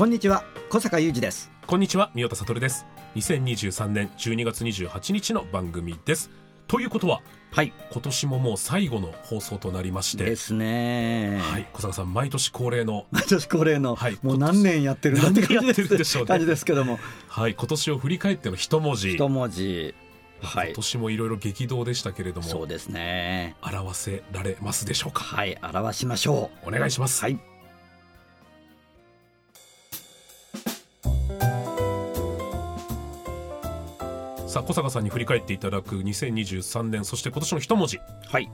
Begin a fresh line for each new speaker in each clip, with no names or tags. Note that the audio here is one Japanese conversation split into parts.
こんにちは小坂雄二です。
こんにちは宮田悟です。2023年12月28日の番組です。ということは
はい。
今年ももう最後の放送となりまして。
ですね。
はい。小坂さん毎年恒例の
毎年恒例の、
はい
もう何年やってるんだって感じ
でしょうね。
感じですけども。
はい。今年を振り返っての一文字。
一文字。はい。
今年もいろいろ激動でしたけれども
そうですね。
表せられますでしょうか？
はい。表しましょ
お願いします。
うはい
小坂さんに振り返っていただく2023年そして今年の一文字。
はい。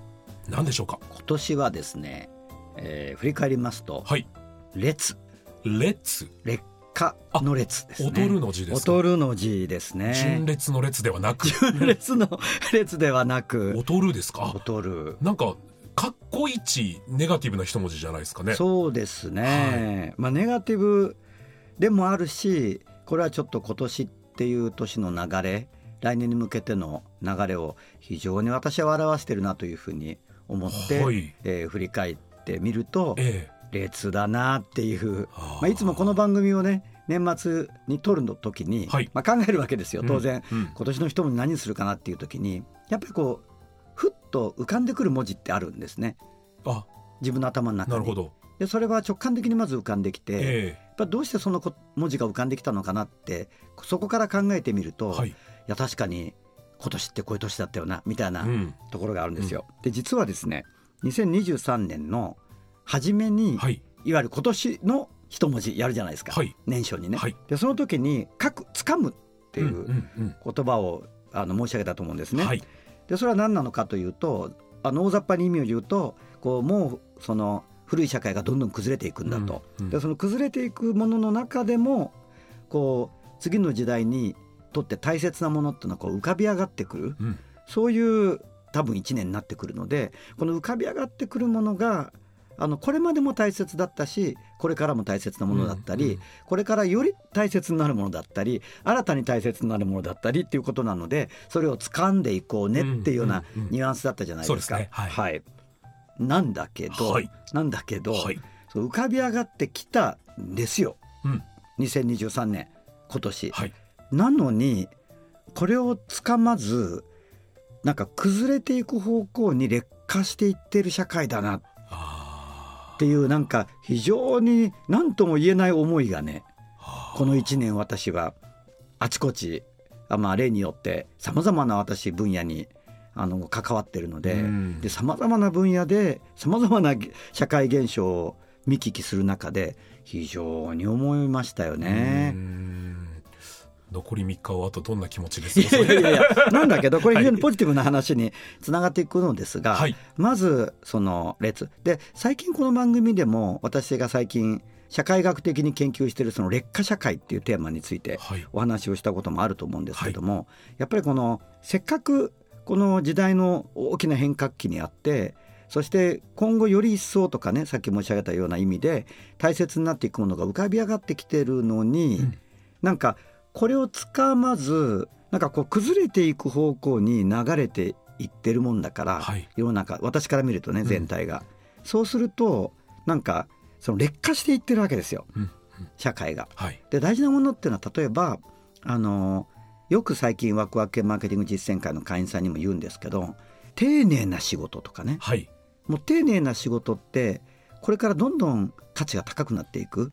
何でしょうか？
今年はですね、えー振り返りますと
はい。
列。
列？
劣化の列ですね。
踊るの字ですか？
踊るの字ですね。
純烈の列ではなく？
列の列ではなく
踊るですか？
踊る。
なんかかっこいちネガティブな一文字じゃないですかね。
そうですね、まあネガティブでもあるしこれはちょっと今年っていう年の流れ来年に向けての流れを非常に私は表してるなというふうに思って、
はい。
えー振り返ってみると
え
列だなっていう、まあ、いつもこの番組をね年末に撮るの時に、
はい。
まあ、考えるわけですよ当然、
うん。うん
今年の人も何するかなっていう時にやっぱりこうふっと浮かんでくる文字ってあるんですね。
あ。
自分の頭の中に。
なるほど。
でそれは直感的にまず浮かんできて、やっ
え
ぱどうしてそのこ文字が浮かんできたのかなってそこから考えてみると、
はい
や確かに今年ってこういう年だったよなみたいな
うん。
ところがあるんですよ。で実はですね2023年の初めに、
はい。
い、わゆる今年の一文字やるじゃないですか、
はい。
年初にね。
はい。
でその時に「書く」「つかむ」っていう
うんうん
言葉をあの申し上げたと思うんですね。
うんはい。
でそれは何なのかというとあの大雑把に意味を言うとこうもうその古い社会がどんどん崩れていくんだと、
うんうん。
でその崩れていくものの中でもこう次の時代にとって大切なものっていうのはこう浮かび上がってくる。
うん。
そういう多分一年になってくるのでこの浮かび上がってくるものがあのこれまでも大切だったしこれからも大切なものだったり、
うんうん
これからより大切になるものだったり新たに大切になるものだったりっていうことなのでそれを掴んでいこうねっていうようなニュアンスだったじゃないですか。
はい。
なんだけど、
はい。
なんだけど、
はい。
浮かび上がってきたんですよ。
うん。
2023年今年。
はい
なのにこれをつかまずなんか崩れていく方向に劣化していってる社会だな
あ
っていうなんか非常に何とも言えない思いがね
ー
この1年私はあちこちあまあ例によってさまざまな私分野にあの関わってるので
うん。
さまざまな分野でさまざまな社会現象を見聞きする中で非常に思いましたよ
う
ね。
ん残り3日はあとどんな気持ちです
い
か
やいやいやいやなんだけどこれ
はい。
非常にポジティブな話につながっていくのですが、
はい。
まずその列。で最近この番組でも私が最近社会学的に研究しているその劣化社会っていうテーマについて
はい。
お話をしたこともあると思うんですけども、やっぱりこのせっかくこの時代の大きな変革期にあってそして今後より一層とかねさっき申し上げたような意味で大切になっていくものが浮かび上がってきてるのに、
うん。
なんかこれをつかまずなんかこう崩れていく方向に流れていってるもんだから、
はい。
世の中私から見るとね
ん。
全体が、そうするとなんかその劣化していってるわけですよ。
うんうん。
社会が。
はい。
で大事なものっていうのは例えばあのよく最近ワクワク系マーケティング実践会の会員さんにも言うんですけど丁寧な仕事とかね。
はい。
もう丁寧な仕事ってこれからどんどん価値が高くなっていく。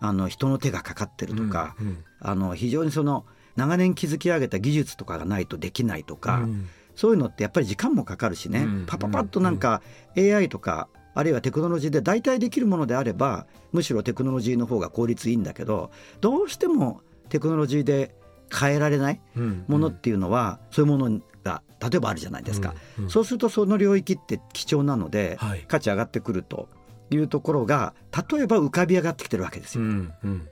あの人の手がかかってるとか、
うんうん
あの非常にその長年築き上げた技術とかがないとできないとか、
うん。
そういうのってやっぱり時間もかかるしね、
うん。
パパパッとなんか AI とかあるいはテクノロジーで代替できるものであればむしろテクノロジーの方が効率いいんだけどどうしてもテクノロジーで変えられない
うん。
ものっていうのは、そういうものが例えばあるじゃないですか、
うん。うん。
そうするとその領域って貴重なので、
はい。
価値上がってくるというところが例えば浮かび上がってきてるわけですよ。
うん。うん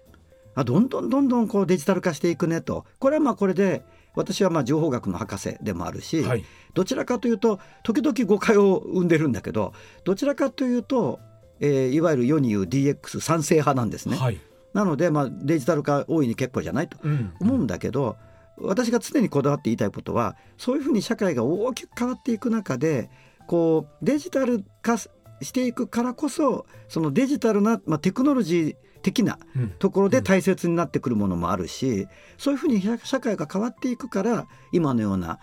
あどんどんどんどんこうデジタル化していくねと。これはまあこれで私はまあ情報学の博士でもあるし、
はい。
どちらかというと時々誤解を生んでるんだけどどちらかというと、えーいわゆる世に言う DX 賛成派なんですね。
はい。
なので、まあ、デジタル化大いに結構じゃないと
うん。
思うんだけど、私が常にこだわって言いたいことはそういうふうに社会が大きく変わっていく中でこうデジタル化していくからこそそのデジタルな、まあ、テクノロジー的な
うん。
ところで大切になってくるものもあるし、そういうふうに社社会が変わっていくから今のような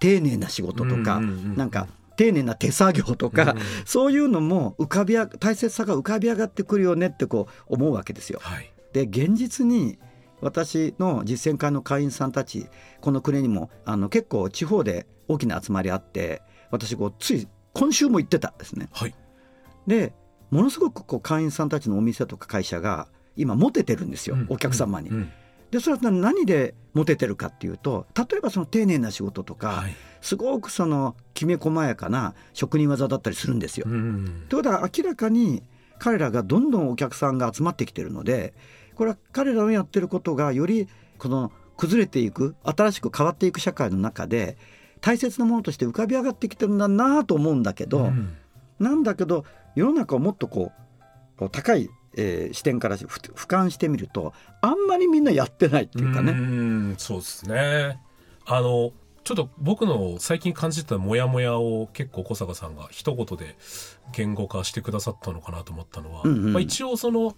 丁寧な仕事とか、なんか丁寧な手作業とか、
うん。
そういうのも浮かびあ大切さが浮かび上がってくるよねってこう思うわけですよ。
はい。
で現実に私の実践会の会員さんたちこの国にもあの結構地方で大きな集まりあって私こうつい今週も行ってたんですね。
はい。
でものすごくこう会員さんたちのお店とか会社が今モテてるんですよ、
うん。
お客様に。
うん。
でそれは何でモテてるかっていうと例えばその丁寧な仕事とか、
はい。
すごくそのきめ細やかな職人技だったりするんですよ。
うん
ということは明らかに彼らがどんどんお客さんが集まってきてるのでこれは彼らのやってることがよりこの崩れていく新しく変わっていく社会の中で大切なものとして浮かび上がってきてるんだなと思うんだけど、
うん。
なんだけど世の中をもっとこう高い、えー視点からふ俯瞰してみるとあんまりみんなやってないっていうかね。
んそうですね。あのちょっと僕の最近感じてたモヤモヤを結構小坂さんが一言で言語化してくださったのかなと思ったのは、
うんうん。
まあ、一応その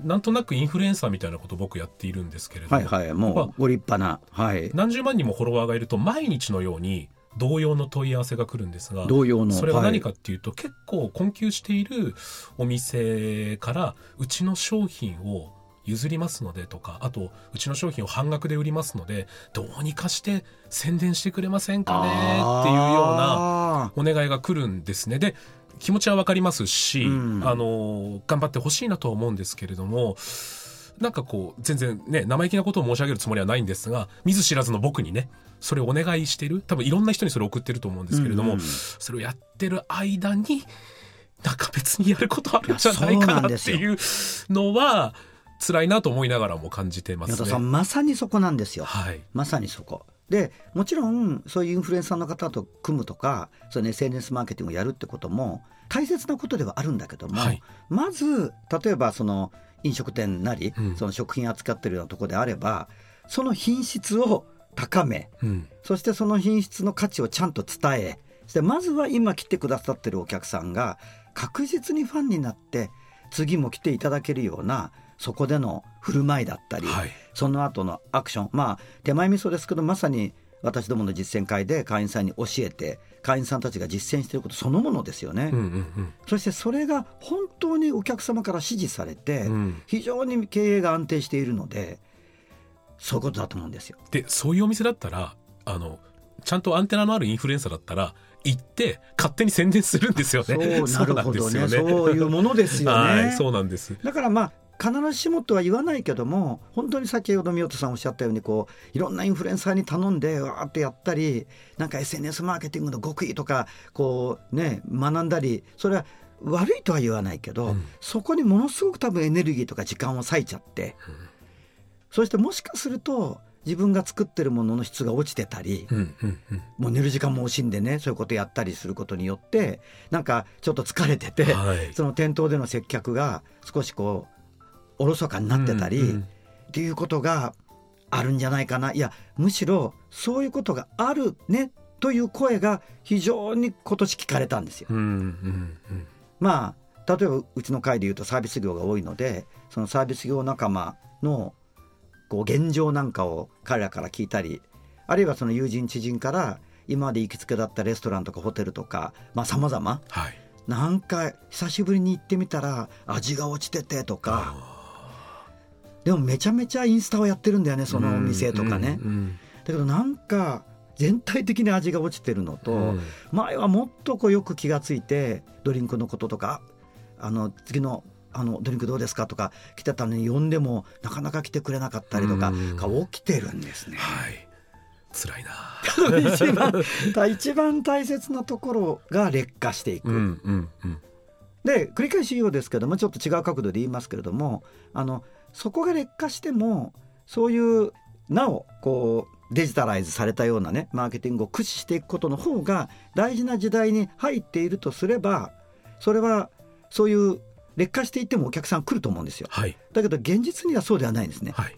なんとなくインフルエンサーみたいなことを僕やっているんですけれども、
はいはい。も
まあ
うご立派な、はい、
何十万人もフォロワーがいると毎日のように同様の問い合わせが来るんですが
同様の
それは何か
はい
っていうと、結構困窮しているお店からうちの商品を譲りますのでとかあとうちの商品を半額で売りますのでどうにかして宣伝してくれませんかね？っていうような
あ
お願いが来るんですね。で気持ちはわかりますし、
うん。
あの頑張ってほしいなとは思うんですけれどもなんかこう全然ね生意気なことを申し上げるつもりはないんですが見ず知らずの僕にねそれをお願いしてる多分いろんな人にそれを送ってると思うんですけれども、
うんうん
それをやってる間になんか別にやることあるんじゃないかなっていうのは辛いなと思いながらも感じてますね。
宮田さんまさにそこなんですよ。
はい、
まさにそこ。でもちろんそういうインフルエンサーの方と組むとかその SNS マーケティングをやるってことも大切なことではあるんだけども、
はい
まず例えばその飲食店なり、
うん。
その食品扱ってるようなところであればその品質を高め
うん。
そしてその品質の価値をちゃんと伝えそしてまずは今来てくださってるお客さんが確実にファンになって次も来ていただけるようなそこでの振る舞いだったり、
はい。
その後のアクションまあ手前味噌ですけどまさに私どもの実践会で会員さんに教えて会員さんたちが実践していることそのものですよね、
うんうん
そしてそれが本当にお客様から支持されて、
うんうん
非常に経営が安定しているのでそういうことだと思うんですよ。
でそういうお店だったらあのちゃんとアンテナのあるインフルエンサーだったら行って勝手に宣伝するんですよね。
そうなるほどね
そうなんですよ
そういうものですよね。
はい、そうなんです。
だからまあ必ずしもとは言わないけども本当に先ほど宮田さんおっしゃったようにこういろんなインフルエンサーに頼んでわーってやったりなんか SNS マーケティングの極意とかこうね学んだりそれは悪いとは言わないけど、
うん。
そこにものすごく多分エネルギーとか時間を割いちゃって、そしてもしかすると自分が作ってるものの質が落ちてたり、
うんうんうん。
もう寝る時間も惜しんでねそういうことやったりすることによってなんかちょっと疲れてて、
はい。
その店頭での接客が少しこうおろそかになってたり、
うんうん。
っていうことがあるんじゃないかな。いやむしろそういうことがあるねという声が非常に今年聞かれたんですよ。
うんうんうん。
まあ例えばうちの会でいうとサービス業が多いのでそのサービス業仲間のこう現状なんかを彼らから聞いたりあるいはその友人知人から今まで行きつけだったレストランとかホテルとかまあ様々。
はい。
なんか久しぶりに行ってみたら味が落ちててとかでもめちゃめちゃインスタをやってるんだよねそのお店とかね、
うんうん
だけどなんか全体的に味が落ちてるのと、
うん
前はもっとこうよく気がついてドリンクのこととかあの次のあのドリンクどうですか?」とか来てたのに呼んでもなかなか来てくれなかったりとか
うん
が起きてるんですね。
はい辛いな
一番 一番大切なところが劣化していく。
うんうんうん
で繰り返し言うようですけどもちょっと違う角度で言いますけれどもあのそこが劣化してもそういうなおこうデジタライズされたようなねマーケティングを駆使していくことの方が大事な時代に入っているとすればそれはそういう劣化していってもお客さん来ると思うんですよ。
はい
だけど現実にはそうではないんですね。
はい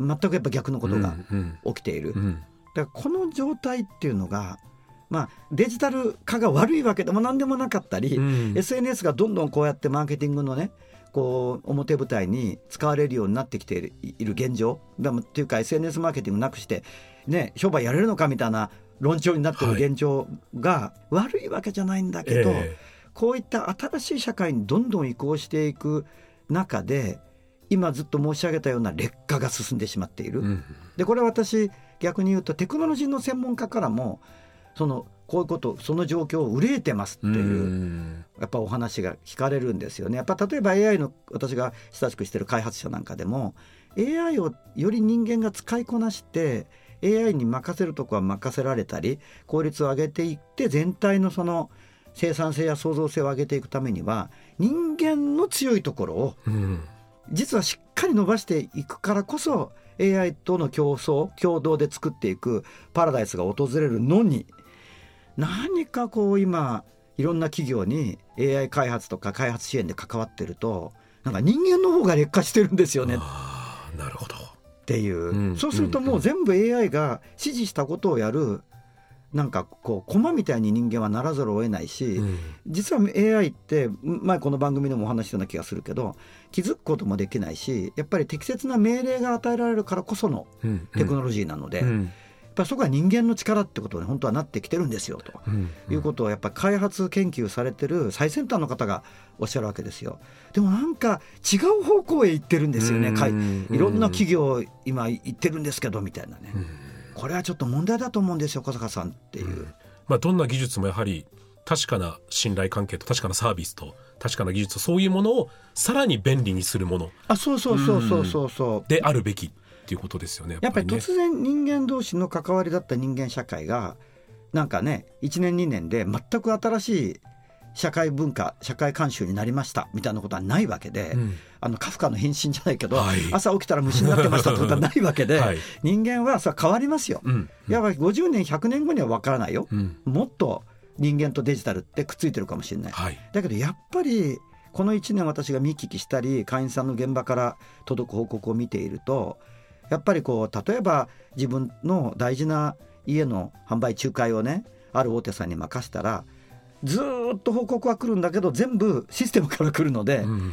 全くやっぱ逆のことが
うん
起きている。
うんうん
だからこの状態っていうのがまあデジタル化が悪いわけでも何でもなかったり、
うん
SNS がどんどんこうやってマーケティングのねこう表舞台に使われるようになってきている現状。っていうか SNS マーケティングなくしてね商売やれるのかみたいな論調になってる
はい
現状が悪いわけじゃないんだけど、
え
こういった新しい社会にどんどん移行していく中で今ずっと申し上げたような劣化が進んでしまっている。
えうん。
でこれは私逆に言うとテクノロジーの専門家からもそのこういうことその状況を憂えてますっていう、
うん
やっぱお話が聞かれるんですよね。やっぱ例えば AI の私が親しくしてる開発者なんかでも AI をより人間が使いこなして AI に任せるとこは任せられたり効率を上げていって全体のその生産性や創造性を上げていくためには人間の強いところを
うん
実はしっかり伸ばしていくからこそ AI との競争共同で作っていくパラダイスが訪れるのに何かこう今いろんな企業に AI 開発とか開発支援で関わってるとなんか人間の方が劣化してるんですよね。
なるほど。
ていう、
うん。
そうするともう全部 AI が指示したことをやるなんかこう駒みたいに人間はならざるを得ないし、
うん。
実は AI って前この番組でもお話ししたような気がするけど気づくこともできないしやっぱり適切な命令が与えられるからこその
うん。
テクノロジーなので、
うん
ぱりそこは人間の力ってことに本当はなってきてるんですよと。
うん
いうことをやっぱり開発研究されてる最先端の方がおっしゃるわけですよ。でもなんか違う方向へ行ってるんですよね。かい
うん
いろんな企業今行ってるんですけどみたいなね
う。ん
これはちょっと問題だと思うんですよ小坂さんっていう。
うんまあ、どんな技術もやはり確かな信頼関係と確かなサービスと確かな技術とそういうものをさらに便利にするもの
あそうそうそうそうそうそう。
であるべきっていうことですよね
やっぱり
ね。
突然人間同士の関わりだった人間社会がなんかね1年2年で全く新しい社会文化社会慣習になりましたみたいなことはないわけで、
うん。
あのカフカの変身じゃないけど、
はい。
朝起きたら虫になってましたってことはないわけで、
はい。
人間はさ変わりますよ。
うん。
やっぱり50年100年後には分からないよ。
うん。
もっと人間とデジタルってくっついてるかもしれない。
はい。
だけどやっぱりこの1年私が見聞きしたり会員さんの現場から届く報告を見ているとやっぱりこう例えば自分の大事な家の販売仲介をねある大手さんに任せたらずーっと報告は来るんだけど全部システムから来るので
うん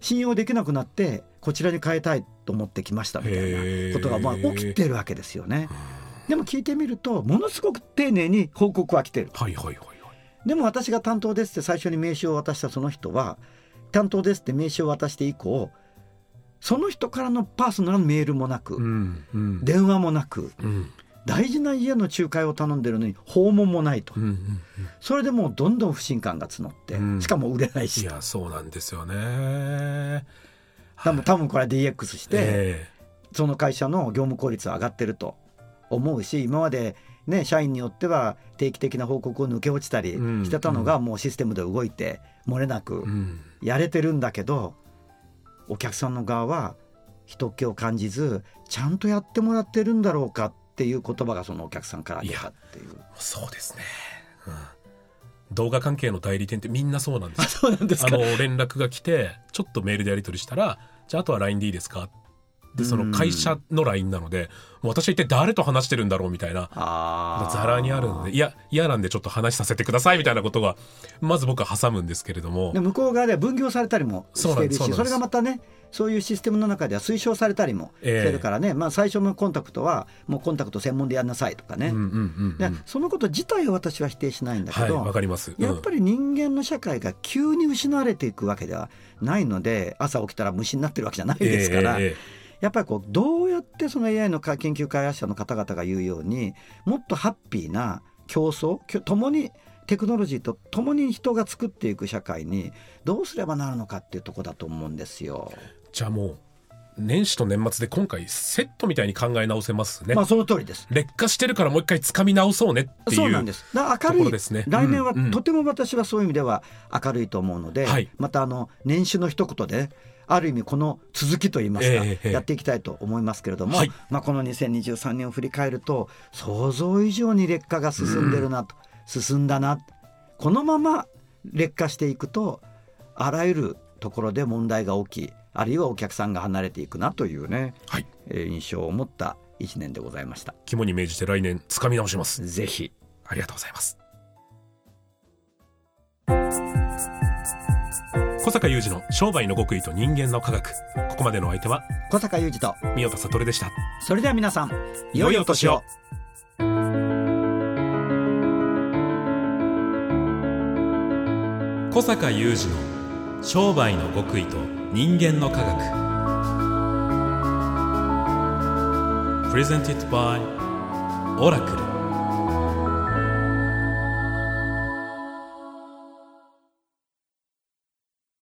信用できなくなってこちらに変えたいと思ってきましたみたいなことがまあ起きてるわけですよね。でも聞いてみるとものすごく丁寧に報告は来てる。
はいはいはいはい
でも私が担当ですって最初に名刺を渡したその人は担当ですって名刺を渡して以降その人からのパーソナルなメールもなく、
うんうん。
電話もなく
うん。
大事な家の仲介を頼んでるのに訪問もないと、
うんうんうん。
それでもうどんどん不信感が募って、
うん。
しかも売れない
い
し
やそうなんですよね。
多分多分これは DX して、
え
その会社の業務効率は上がってると思うし今までね社員によっては定期的な報告を抜け落ちたり
うん
してたのがもうシステムで動いて漏れなくやれてるんだけどお客さんの側は人っ気を感じずちゃんとやってもらってるんだろうかっていう言葉がそのお客さんから出たっていう。
そうですね、うん、動画関係の代理店ってみんなそうなんですよ
そうなんです
あの連絡が来てちょっとメールでやり取りしたらじゃああとは LINE でいいですか？でその会社の LINE なのでもう私は一体誰と話してるんだろうみたいな
あ
ざらにあるのでいや嫌なんでちょっと話させてくださいみたいなことがまず僕は挟むんですけれども。
で向こう側では分業されたりもしているしそれがまたねそういうシステムの中では推奨されたりもしてるからね、まあ、最初のコンタクトはもうコンタクト専門でやんなさいとかね、
うんうんうん
で
うん。
そのこと自体は私は否定しないんだけ
はいかります、うん。
やっぱり人間の社会が急に失われていくわけではないので朝起きたら虫になってるわけじゃないですから、
えええ
やっぱりこうどうやってその AI の研究開発者の方々が言うようにもっとハッピーな競争共にテクノロジーと共に人が作っていく社会にどうすればなるのかっていうとこだと思うんですよ。
じゃあもう年始と年末で今回セットみたいに考え直せますね、
まあその通りです。
劣化してるからもう一回掴み直そうねっていう
そうなんです。だ明るい、
ですね
来年は
うんうん
とても私はそういう意味では明るいと思うので、
はい
またあの年始の一言で、ある意味この続きといいますか、
ええええ。
やっていきたいと思いますけれども、
はい。
まあこの2023年を振り返ると想像以上に劣化が進んでるなと、進んだなこのまま劣化していくとあらゆるところで問題が起きあるいはお客さんが離れていくなというね、
はい。
えー印象を持った一年でございました。
肝に銘じて来年掴み直します。
ぜひ。
ありがとうございます小坂雄二の商売の極意と人間の科学。ここまでのお相手は
小坂雄二と
三代田悟でした。
それでは皆さん良いお年を。
小坂雄二の商売の極意と人間の科学。Presented by オラクル